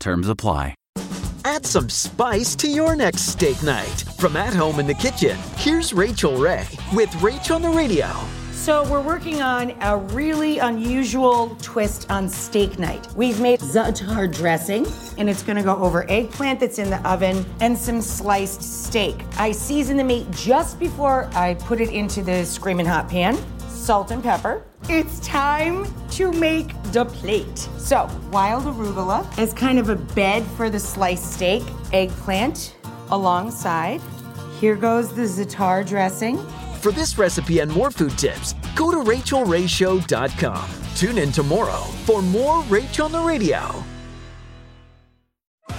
Terms apply. Add some spice to your next steak night. From at home in the kitchen, here's Rachael Ray with Rach on the Radio. So we're working on a really unusual twist on steak night. We've made za'atar dressing, and it's gonna go over eggplant that's in the oven and some sliced steak. I season the meat just before I put it into the screaming hot pan. Salt and pepper. It's time to make the plate. So, wild arugula as kind of a bed for the sliced steak, eggplant alongside. Here goes the za'atar dressing. For this recipe and more food tips, go to rachaelrayshow.com. Tune in tomorrow for more Rach on the Radio.